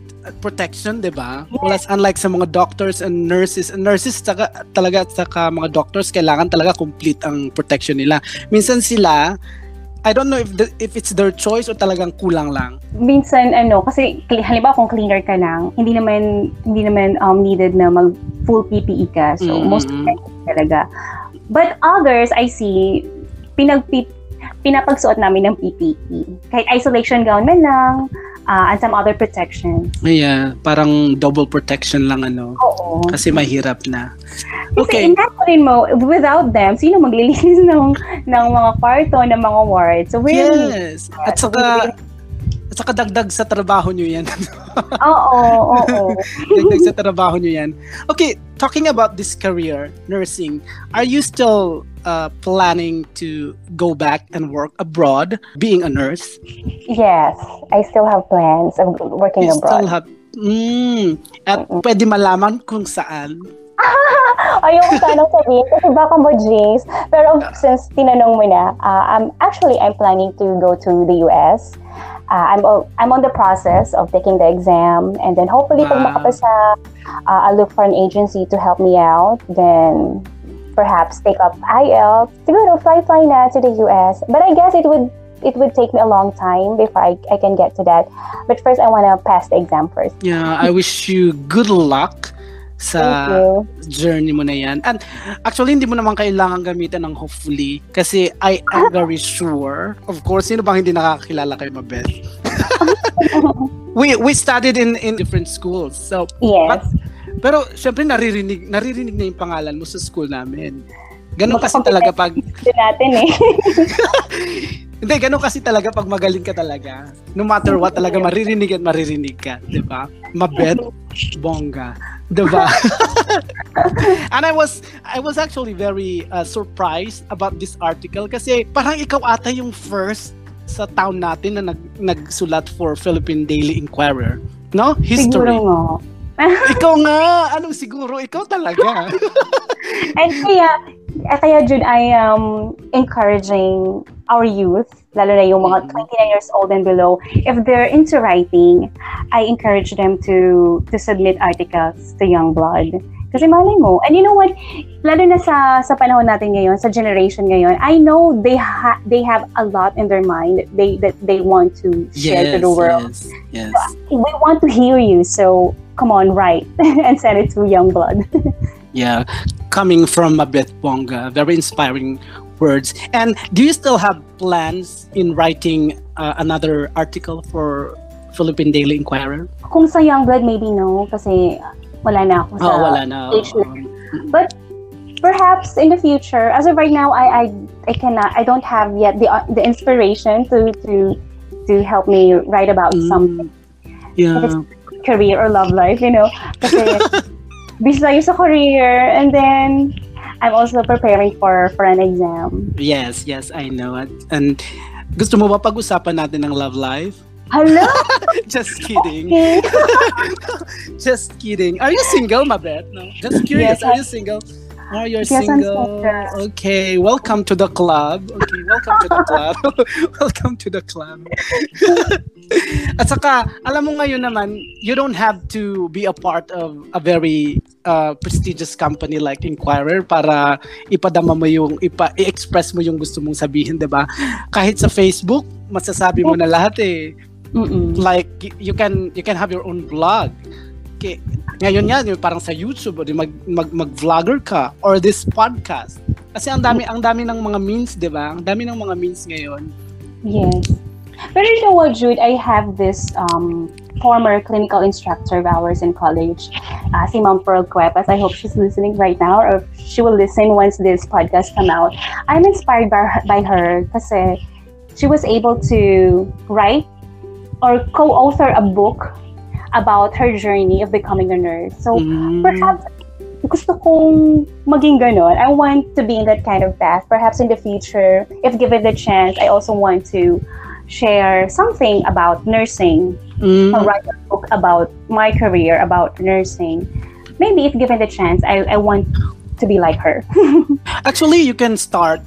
protection, 'di ba? Plus unlike sa mga doctors and nurses, and nurses taga, talaga at saka mga doctors kailangan talaga complete ang protection nila. Minsan sila I don't know if the, if it's their choice o talagang kulang lang. Minsan ano kasi halimbawa kung cleaner ka lang, hindi naman hindi naman um, needed na mag full PPE ka. So mm-hmm. most talaga. But others I see pinagpip pinapagsuot namin ng PPE. Kahit isolation gown man lang, uh, and some other protections. Yeah, parang double protection lang ano. Oo. Kasi mahirap na. Okay. Kasi imagine mo, without them, sino maglilinis ng, ng mga kwarto, ng mga wards? So, we're Yes. At saka, at saka dagdag sa trabaho nyo yan. oo, oo. dagdag sa trabaho nyo yan. Okay, talking about this career, nursing, are you still uh, planning to go back and work abroad, being a nurse? Yes, I still have plans of working you abroad. Still have, mm, at mm-hmm. pwede malaman kung saan? Ayoko sanang sabihin kasi baka mo jinx. Pero since tinanong mo na, uh, um, actually, I'm planning to go to the US. Uh, I'm, I'm on the process of taking the exam and then hopefully wow. pag makapasa, uh, I'll look for an agency to help me out. Then perhaps take up IELTS, siguro fly-fly na to the US. But I guess it would it would take me a long time before I, I can get to that. But first, I want to pass the exam first. Yeah, I wish you good luck sa journey mo na yan. And actually, hindi mo naman kailangan gamitan ng hopefully kasi I am very sure. Of course, sino bang hindi nakakilala kay Mabeth? we we studied in in different schools. So, yes. But, pero syempre naririnig naririnig na yung pangalan mo sa school namin. Ganun kasi talaga pag natin eh. Hindi, ganun kasi talaga pag magaling ka talaga. No matter what, talaga maririnig at maririnig ka. Di ba? Mabet, bongga. Di ba? And I was, I was actually very uh, surprised about this article kasi parang ikaw ata yung first sa town natin na nag, nagsulat for Philippine Daily Inquirer. No? History. Siguro nga. ikaw nga, anong siguro, ikaw talaga. And kaya, eh, kaya Jun, I am encouraging our youth, lalo na yung mga 29 mm-hmm. years old and below, if they're into writing, I encourage them to to submit articles to Young Blood. Kasi malay mo, and you know what, lalo na sa sa panahon natin ngayon, sa generation ngayon, I know they ha- they have a lot in their mind they that they want to share yes, to the world. Yes, yes. we want to hear you, so come on, write and send it to Youngblood. yeah, coming from a bit Bonga, very inspiring words. And do you still have plans in writing uh, another article for Philippine Daily Inquirer? Kung sa Youngblood, maybe no, kasi wala na ako sa oh, wala na. But perhaps in the future, as of right now, I I, I cannot, I don't have yet the uh, the inspiration to to to help me write about mm, something. Yeah career or love life, you know. Kasi busy tayo sa career and then I'm also preparing for for an exam. Yes, yes, I know it. And gusto mo ba pag-usapan natin ng love life? Hello? Just kidding. Okay. Just kidding. Are you single, Mabet? No. Just curious. Yes, are you single? Oh, you're yes, single. Okay, welcome to the club. Okay, welcome to the club. welcome to the club. At saka, alam mo ngayon naman, you don't have to be a part of a very uh, prestigious company like Inquirer para ipadama mo yung, ipa, i-express mo yung gusto mong sabihin, di ba? Kahit sa Facebook, masasabi mo na lahat eh. Mm-mm. Like, you can, you can have your own blog Okay. Ngayon nga, yung parang sa YouTube, di mag, mag, mag-vlogger ka or this podcast. Kasi ang dami ang dami ng mga means, 'di ba? Ang dami ng mga means ngayon. Yes. But you know what, Jude? I have this um, former clinical instructor of ours in college, uh, si Ma'am Pearl Cuepas. I hope she's listening right now or she will listen once this podcast come out. I'm inspired by her, by her kasi she was able to write or co-author a book about her journey of becoming a nurse. So mm. perhaps gusto kong maging ganon. I want to be in that kind of path. Perhaps in the future, if given the chance, I also want to share something about nursing. Mm. write a book about my career, about nursing. Maybe if given the chance, I, I want to be like her. Actually, you can start.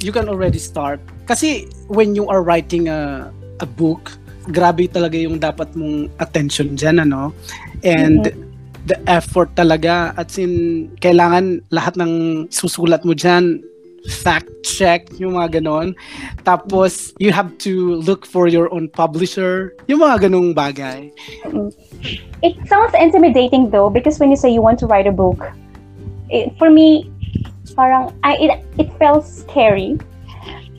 You can already start. Kasi when you are writing a, a book, grabe talaga yung dapat mong attention dyan, ano? And mm-hmm. the effort talaga at sin kailangan lahat ng susulat mo dyan fact check yung mga ganon tapos you have to look for your own publisher yung mga ganong bagay it sounds intimidating though because when you say you want to write a book it, for me parang I, it, it felt scary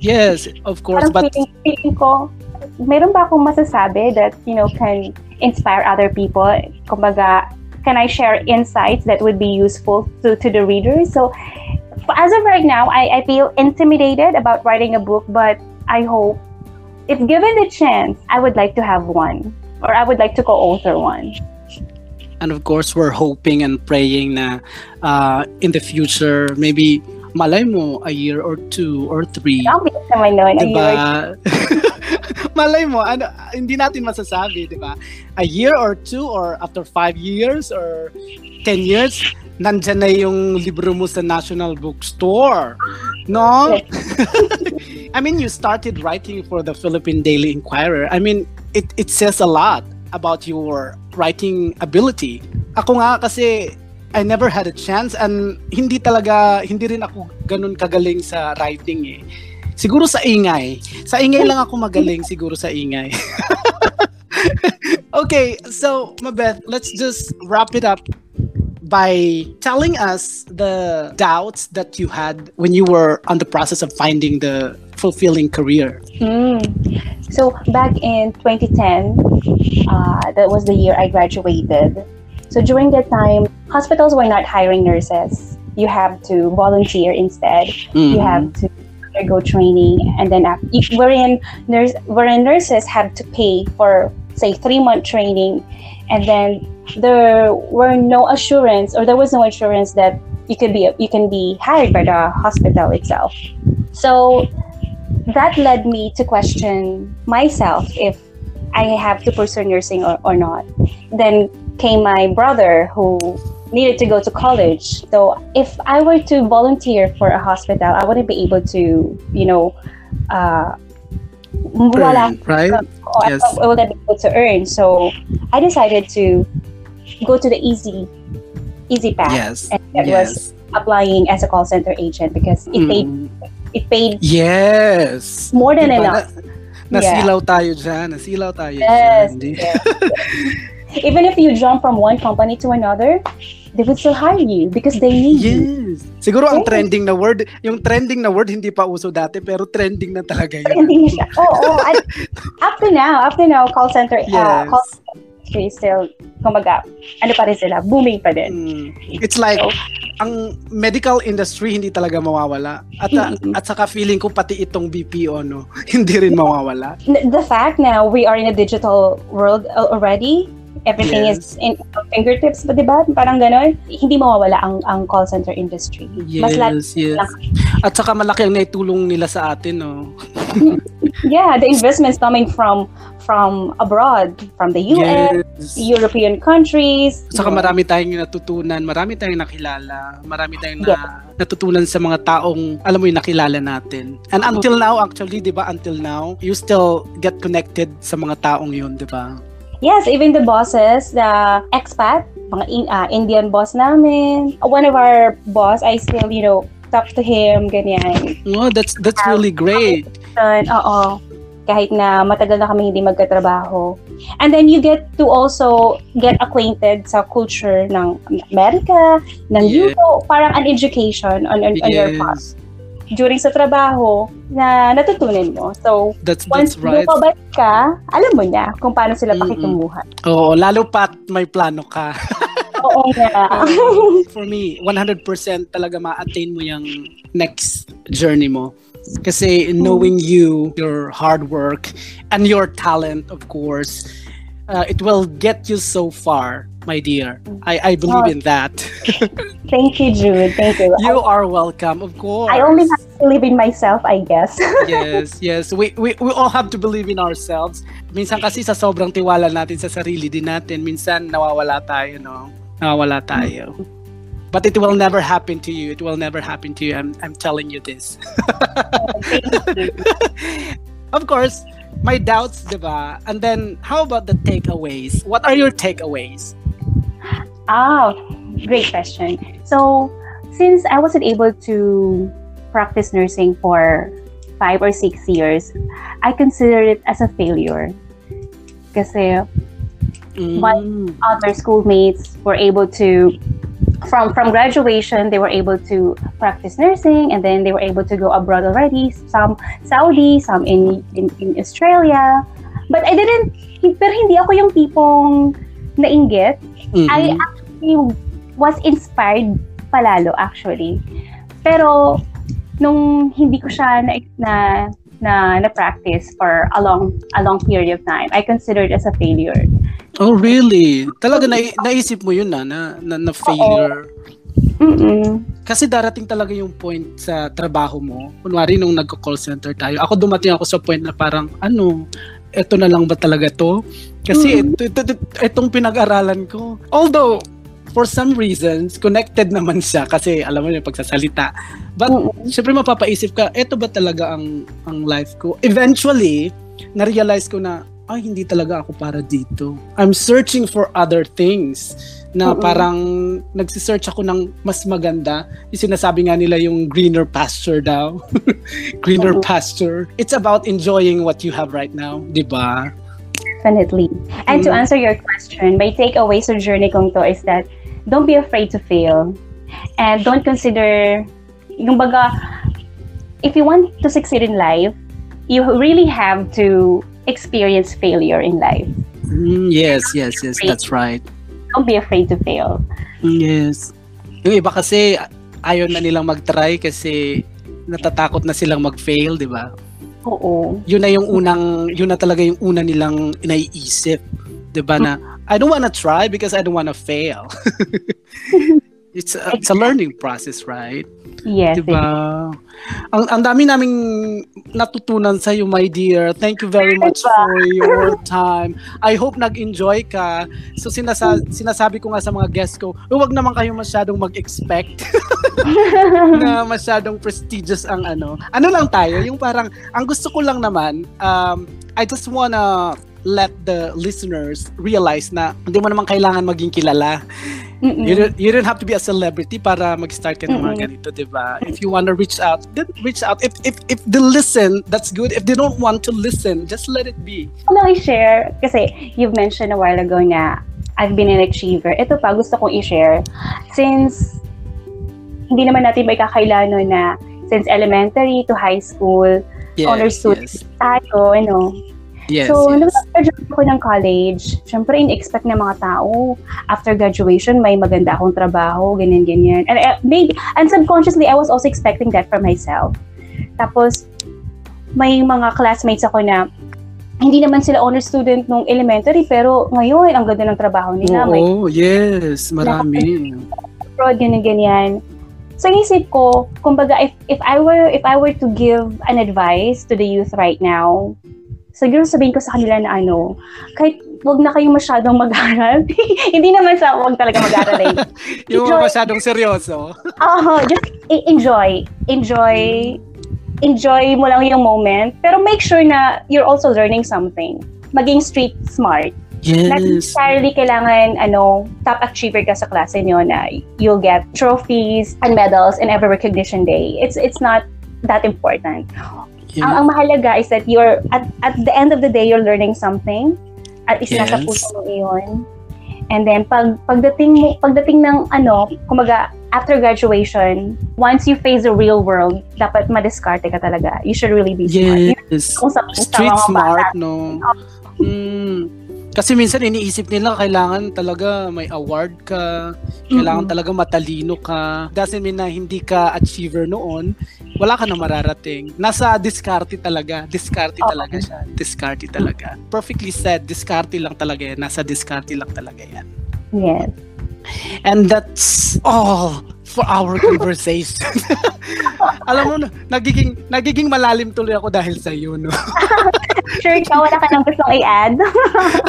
Yes, of course. Parang but feeling, feeling ko, meron ba akong masasabi that, you know, can inspire other people? Kumbaga, can I share insights that would be useful to, to the readers? So, as of right now, I, I feel intimidated about writing a book, but I hope if given the chance, I would like to have one or I would like to co-author one. And of course, we're hoping and praying na uh, in the future, maybe malay mo a year or two or three. Ang bilis naman nun. a malay mo, ano, hindi natin masasabi, di ba? A year or two or after five years or ten years, nandyan na yung libro mo sa National Bookstore. No? I mean, you started writing for the Philippine Daily Inquirer. I mean, it, it says a lot about your writing ability. Ako nga kasi I never had a chance and hindi talaga, hindi rin ako ganun kagaling sa writing eh. Siguro sa ingay. Sa ingay lang ako magaling siguro sa ingay. okay, so Mabeth, let's just wrap it up by telling us the doubts that you had when you were on the process of finding the fulfilling career. Hmm. So back in 2010, uh, that was the year I graduated. So during that time, hospitals were not hiring nurses. You have to volunteer instead. You Mhm. have to undergo training, and then af- if- wherein nurse, wherein nurses have to pay for say three month training, and then there were no assurance, or there was no assurance that you could be you can be hired by the hospital itself. So that led me to question myself if I have to pursue nursing or, or not. Then came my brother who needed to go to college. So if I were to volunteer for a hospital, I wouldn't be able to, you know, uh, wala, Earn, right? oh, Yes. I wouldn't be able to earn. So I decided to go to the easy, easy path. Yes. And that was applying as a call center agent because it paid Mm. it paid Yes. more than Diba? enough. Na, nasilaw tayo dyan. Nasilaw tayo Yes, dyan. Yes. Even if you jump from one company to another, they would still hire you because they need you. Yes. Siguro ang Yes. trending na word, yung trending na word hindi pa uso dati pero trending na talaga yun. Hindi siya. Oh, oh. I, up to now, up to now, call center, uh, Yes. call center industry is still, kumaga, ano pa rin sila, booming pa din. Mm. It's like So, ang medical industry hindi talaga mawawala. At uh, Mm-mm. at saka feeling ko pati itong BPO no, hindi rin mawawala. the fact now we are in a digital world al- already, everything Yes. is in fingertips, ba, di ba? Parang ganon. Hindi mawawala ang, ang call center industry. Mas lalo Yes, yes. At saka malaki ang naitulong nila sa atin no. Yeah, the investments coming from from abroad, from the US, Yes. European countries. Saka know. marami tayong natutunan, marami tayong nakilala, marami tayong na, natutunan sa mga taong alam mo yung nakilala natin. And until now actually, 'di ba, until now, you still get connected sa mga taong 'yun, 'di ba? Yes, even the bosses, the expat, mga in, ah, Indian boss namin. One of our boss, I still, you know, talk to him, ganyan. Oh, that's that's really great. Yun, oo. Kahit na matagal na kami hindi magkatrabaho. And then you get to also get acquainted sa culture ng Amerika, ng Yeah. Europe, parang an education on, on, on your part. During sa trabaho na natutunan mo. So, That's once that's right. lumabas ka, alam mo na kung paano sila pakitunguhan. Oo, lalo pat may plano ka. Oo nga. For me, 100% talaga ma-attain mo yung next journey mo. Kasi knowing you, your hard work, and your talent, of course, uh, it will get you so far, my dear. I, I believe in that. Thank you, Jude. Thank you. you are welcome, of course. I, I only have to believe in myself, I guess. yes, yes. We, we, we all have to believe in ourselves. Minsan kasi sa sobrang tiwala natin sa sarili din natin, minsan nawawala tayo, no? Nawawala tayo. But it will never happen to you. It will never happen to you. I'm, I'm telling you this. of course, my doubts, diba? And then, how about the takeaways? What are your takeaways? Ah, great question. So, since I wasn't able to practice nursing for five or six years, I consider it as a failure. Kasi What? other schoolmates were able to, from from graduation, they were able to practice nursing and then they were able to go abroad already. Some Saudi, some in, in, in Australia. But I didn't, pero hindi ako yung tipong nainggit. Mm-hmm. I actually was inspired palalo actually. Pero nung hindi ko siya na, na na na-practice for a long a long period of time, I consider it as a failure. Oh, really? Talaga na, naisip mo yun na, na, na, na failure? Mm-mm. Kasi darating talaga yung point sa trabaho mo. Kunwari nung nagko-call center tayo, ako dumating ako sa point na parang, ano, eto na lang ba talaga to? Kasi mm-hmm. ito, ito, ito, itong pinag-aralan ko. Although, for some reasons, connected naman siya kasi alam mo yung pagsasalita. But, mm-hmm. syempre mapapaisip ka, eto ba talaga ang, ang life ko? Eventually, na-realize ko na, ay, hindi talaga ako para dito. I'm searching for other things na uh-uh. parang nagsisearch ako ng mas maganda. Yung sinasabi nga nila yung greener pasture daw. greener uh-uh. pasture. It's about enjoying what you have right now, di ba? Definitely. And mm. to answer your question, my takeaway sa journey kong to is that don't be afraid to fail. And don't consider, yung baga, if you want to succeed in life, you really have to experience failure in life. Mm, yes, yes, yes, that's right. Don't be afraid to fail. Mm, yes. Yung iba kasi ayaw na nilang mag-try kasi natatakot na silang mag-fail, di ba? Oo. Yun na yung unang, yun na talaga yung una nilang naiisip. Di ba na, I don't wanna try because I don't wanna fail. it's, a, it's a learning process, right? Yes. Diba? Ang, ang dami naming natutunan sa iyo, my dear. Thank you very much for your time. I hope nag-enjoy ka. So sinasa sinasabi ko nga sa mga guests ko, huwag naman kayo masyadong mag-expect na masyadong prestigious ang ano. Ano lang tayo, yung parang, ang gusto ko lang naman, um, I just wanna let the listeners realize na hindi mo naman kailangan maging kilala. Mm-mm. You don't, you don't have to be a celebrity para mag-start ka ng mga ganito, di ba? If you want to reach out, then reach out. If, if, if they listen, that's good. If they don't want to listen, just let it be. Ano i-share? Kasi you've mentioned a while ago na I've been an achiever. Ito pa, gusto kong i-share. Since hindi naman natin may kakailan na since elementary to high school, yes, honor students yes. tayo, you know, Yes, so, yes. nung nag-graduate ako ng college, syempre in-expect ng mga tao, after graduation, may maganda akong trabaho, ganyan-ganyan. And uh, maybe, and subconsciously, I was also expecting that for myself. Tapos, may mga classmates ako na hindi naman sila honor student nung elementary, pero ngayon, ang ganda ng trabaho nila. Oo, may, yes, marami. Abroad, ganyan-ganyan. So inisip ko, kumbaga if if I were if I were to give an advice to the youth right now, siguro sabihin ko sa kanila na ano, kahit wag na kayong masyadong mag-aral. Hindi naman sa wag talaga mag-aral eh. yung enjoy. masyadong seryoso. Oo, uh, just enjoy. Enjoy. Enjoy mo lang yung moment. Pero make sure na you're also learning something. Maging street smart. Yes. Not necessarily kailangan ano, top achiever ka sa klase nyo na you'll get trophies and medals in every recognition day. It's it's not that important. Yeah. Ang, ang mahalaga is that you're, at, at the end of the day, you're learning something. At isa yes. sa puso mo iyon. And then, pag, pagdating mo, pagdating ng ano, kumaga, after graduation, once you face the real world, dapat madiskarte ka talaga. You should really be smart. Yes. Kung sa, Street sa smart, bata, no? Mm. Kasi minsan iniisip nila kailangan talaga may award ka, kailangan mm-hmm. talaga matalino ka. Doesn't mean na hindi ka achiever noon, wala ka na mararating. Nasa diskarte talaga. Diskarte okay. talaga siya. Diskarte talaga. Perfectly said, diskarte lang talaga yan. Nasa diskarte lang talaga yan. Yes. And that's all for our conversation. Alam mo, nagiging, nagiging malalim tuloy ako dahil sa iyo, no? sure ikaw, wala ka nang gustong i-add?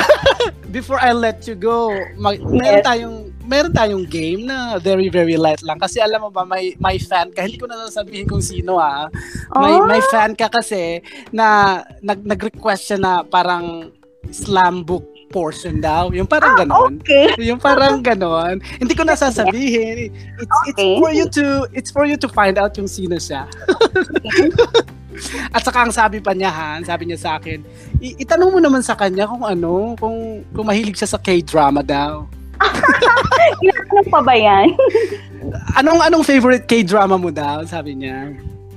Before I let you go, mag, yes. meron tayong meron tayong game na very very light lang kasi alam mo ba may may fan ka hindi ko na sasabihin kung sino ah may oh. may fan ka kasi na nag nag-request siya na parang slam book portion daw. Yung parang ah, ganon. Okay. Yung parang ganon. Hindi ko nasasabihin. It's, okay. it's for you to it's for you to find out yung sino siya. At saka ang sabi pa niya ha, sabi niya sa akin, itanong mo naman sa kanya kung ano, kung, kung mahilig siya sa K-drama daw. Inaanong pa ba yan? Anong anong favorite K-drama mo daw, sabi niya?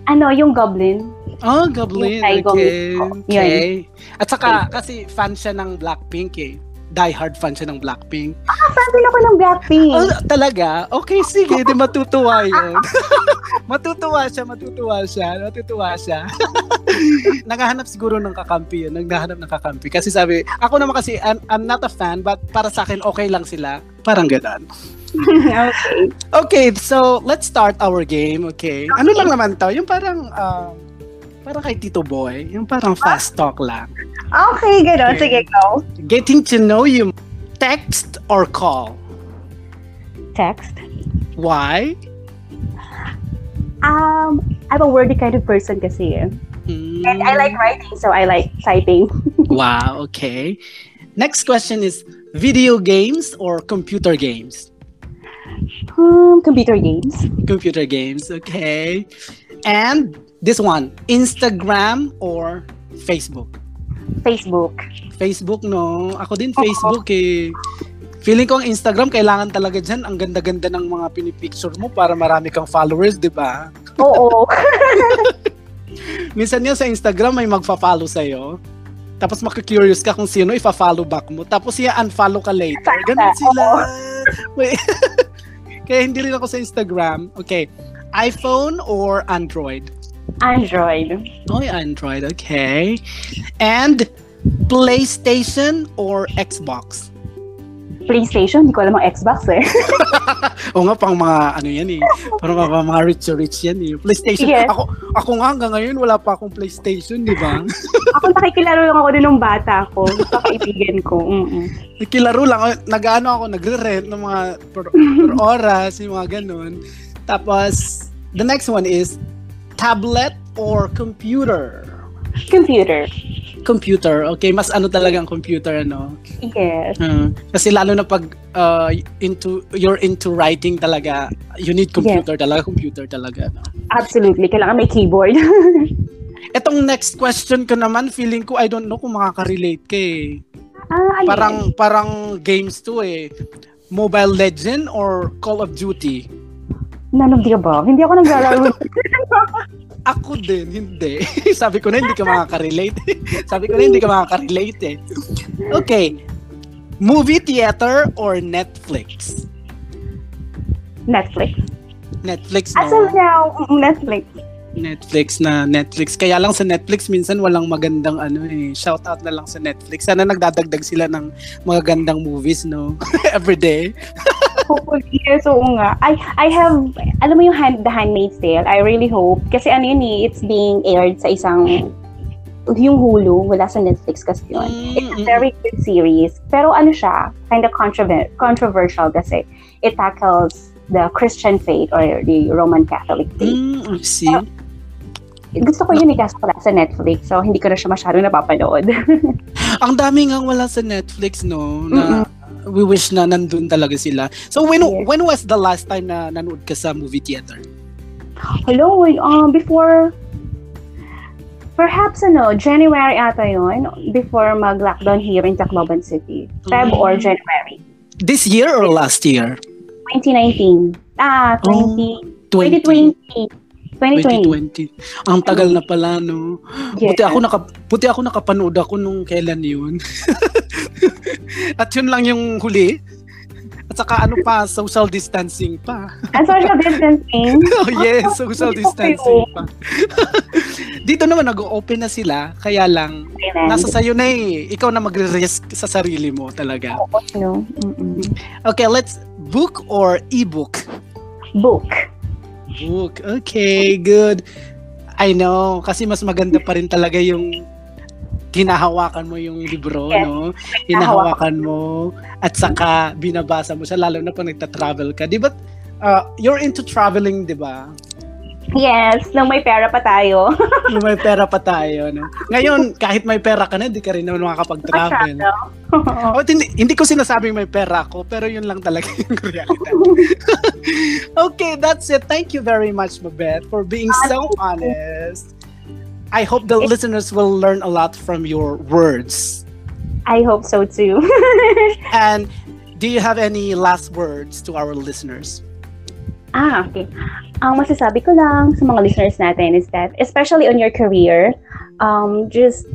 Ano, yung Goblin. Oh, Goblin. Yung Okay. Goblin. Okay. At saka, kasi fan siya ng Blackpink eh. Die hard fan siya ng Blackpink. Fan din ako ng Blackpink. Oh, talaga? Okay, sige. Di matutuwa yun. matutuwa siya, matutuwa siya. Matutuwa siya. Naghahanap siguro ng kakampi yun. Naghahanap ng kakampi. Kasi sabi, ako naman kasi, I'm, I'm not a fan, but para sa akin, okay lang sila. Parang ganun. okay. Okay, so let's start our game, okay? Ano lang naman to? Yung parang, um, parang kay Tito Boy. Yung parang fast talk lang. Okay, gano'n. Okay. Sige, go. Getting to know you. Text or call? Text. Why? Um, I'm a wordy kind of person kasi. eh. Mm. And I like writing, so I like typing. Wow, okay. Next question is video games or computer games? Um, computer games. Computer games, okay. And this one, Instagram or Facebook? Facebook. Facebook, no? Ako din Facebook eh. Feeling ko ang Instagram, kailangan talaga dyan. Ang ganda-ganda ng mga pinipicture mo para marami kang followers, di ba? Oo. Minsan nga sa Instagram may magfa-follow sa'yo. Tapos makikurious ka kung sino ifa-follow back mo. Tapos siya unfollow ka later. Ganun sila. Kaya hindi rin ako sa Instagram. Okay. iPhone or Android? Android. Oh, Android. Okay. And PlayStation or Xbox? PlayStation, hindi ko alam ang Xbox eh. o nga, pang mga ano yan eh. Parang mga, mga rich-rich yan eh. PlayStation. Yes. Ako, ako nga hanggang ngayon wala pa akong PlayStation, di ba? ako nakikilaro lang ako din ng bata ko. Sa kaibigan ko. Mm-mm. Nakilaro lang. Nag-ano ako, nagre-rent ng mga per, per oras, yung mga ganun. Tapos, the next one is tablet or computer? Computer. Computer. Okay, mas ano talaga ang computer, ano? Yes. Uh, kasi lalo na pag uh, into you're into writing talaga, you need computer talaga, computer talaga. No? Absolutely. Kailangan may keyboard. Etong next question ko naman, feeling ko I don't know kung makaka-relate ka eh. ah, Parang parang games to eh. Mobile Legend or Call of Duty? None of the above. Hindi ako naglalaro. Ako din, hindi. Sabi ko na hindi ka makaka-relate. Sabi ko na hindi ka makaka-relate eh. Okay. Movie theater or Netflix? Netflix. Netflix As of no. now, Netflix. Netflix na Netflix. Kaya lang sa Netflix minsan walang magandang ano eh. Shout out na lang sa Netflix. Sana nagdadagdag sila ng mga gandang movies no. Every day. Hopefully, yes, oo nga. I, I have, alam mo yung hand, The Handmaid's Tale, I really hope, kasi ano yun eh, it's being aired sa isang, yung Hulu, wala sa Netflix kasi yun. It's a very good series. Pero ano siya, kind of controver- controversial kasi it tackles the Christian faith or the Roman Catholic faith. Mm, I see. Gusto ko yun eh, kaso wala sa Netflix, so hindi ko na siya masyadong napapanood. Ang dami nga wala sa Netflix no na we wish na nandun talaga sila. So when Yes. when was the last time na nanood ka sa movie theater? Hello, um, before, perhaps ano, January ata yun, before mag-lockdown here in Tacloban City. Feb Mm. or January. This year or last year? 2019. Ah, 20, 2020. 2020. 2020. Ang tagal na pala, no? Yes. Buti ako, naka, buti ako nakapanood ako nung kailan yun. At yun lang yung huli. At saka ano pa, social distancing pa. And social distancing. oh yes, social Buti ko distancing pa. Dito naman nag-open na sila, kaya lang, nasa sayo na eh. Ikaw na magre-risk sa sarili mo talaga. no? Mm-mm. Okay, let's book or ebook? Book. Book. Okay, good. I know, kasi mas maganda pa rin talaga yung hinahawakan mo yung libro, Yes. no? Hinahawakan mo at saka binabasa mo siya lalo na pag nagta-travel ka. Di ba? uh, you're into traveling, di ba? Yes, nang may pera pa tayo. Nung may pera pa tayo, no? Ngayon, kahit may pera ka na, di ka rin naman makakapag-travel. Oh, hindi, hindi ko sinasabing may pera ako, pero yun lang talaga yung realidad. okay, that's it. Thank you very much, Babette, for being so honest. I hope the listeners will learn a lot from your words. I hope so too. And do you have any last words to our listeners? Ah, okay. Ang masasabi ko lang sa mga listeners natin is that, especially on your career, um, just,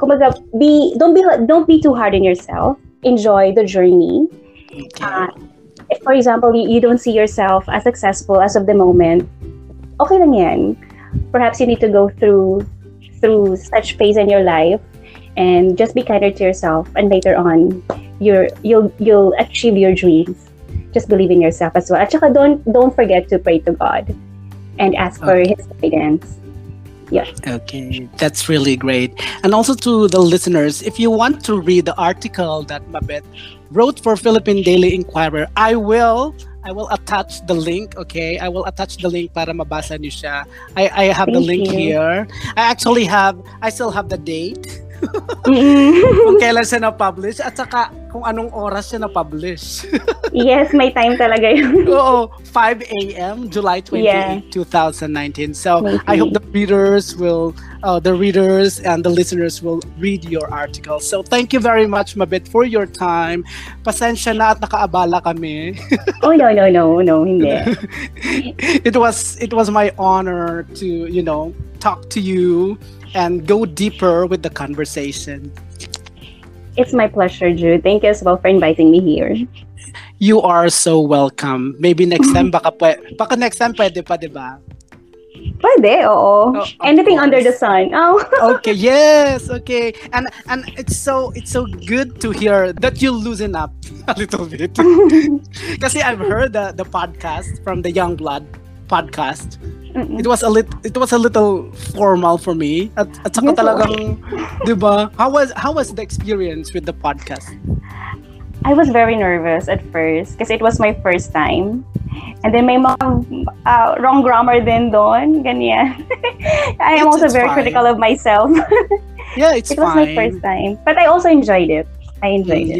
kumbaga, be, don't be, don't be too hard on yourself. Enjoy the journey. Okay. Uh, if, for example, you, you don't see yourself as successful as of the moment, okay lang yan. Perhaps you need to go through through such phase in your life and just be kinder to yourself and later on you're you'll you'll achieve your dreams just believe in yourself as well at saka don't don't forget to pray to god and ask for Okay. his guidance yeah Okay, that's really great. And also to the listeners, if you want to read the article that Mabet wrote for Philippine Daily Inquirer, I will I will attach the link, okay? I will attach the link para mabasa niyo siya. I I have the Thank link you. here. I actually have I still have the date. Kung kailan siya na-publish at saka kung anong oras siya na-publish. yes may time talaga yun Oo, 5 a.m. July 28, Yeah. 2019. So Maybe. I hope the readers will, uh, the readers and the listeners will read your article. So thank you very much, Mabit, for your time. Pasensya na at nakaabala kami. oh no no no no hindi it was it was my honor to you know talk to you and go deeper with the conversation. it's my pleasure Jude thank you as well for inviting me here You are so welcome. Maybe next time baka pwe- baka next time pwede pa, 'di ba? pwede oo Oh, anything under the course. sun oh okay yes okay and and it's so it's so good to hear that you loosen up a little bit kasi i've heard the the podcast from the young blood podcast Mm-mm. it was a lit it was a little formal for me at, at saka Yes, talagang 'di ba how was how was the experience with the podcast I was very nervous at first kasi it was my first time. And then may mga uh, wrong grammar din doon, ganyan. I It's- am also it's very fine. critical of myself. yeah it's it was fine my first time. But I also enjoyed it. I enjoyed it.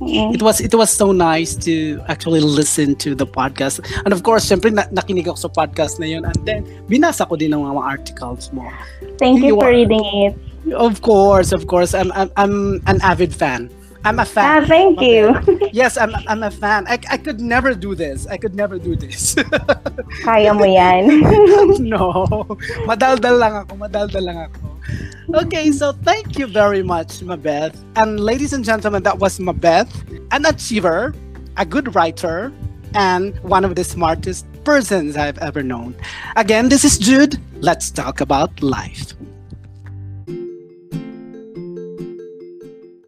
Yeah. It was it was so nice to actually listen to the podcast. And of course, syempre na, nakinig ako sa podcast na yun. And then binasa ko din ng mga articles mo. Thank You you are- for reading it. Of course, of course. I'm I'm, I'm an avid fan. I'm a fan. Ah, thank you. yes, I'm I'm a fan. I, I could never do this. I could never do this. Kaya mo yan. no. Madaldal lang ako. Madaldal lang ako. Okay, so thank you very much, Mabeth. And ladies and gentlemen, that was Mabeth, an achiever, a good writer, and one of the smartest persons I've ever known. Again, this is Jude. Let's talk about life.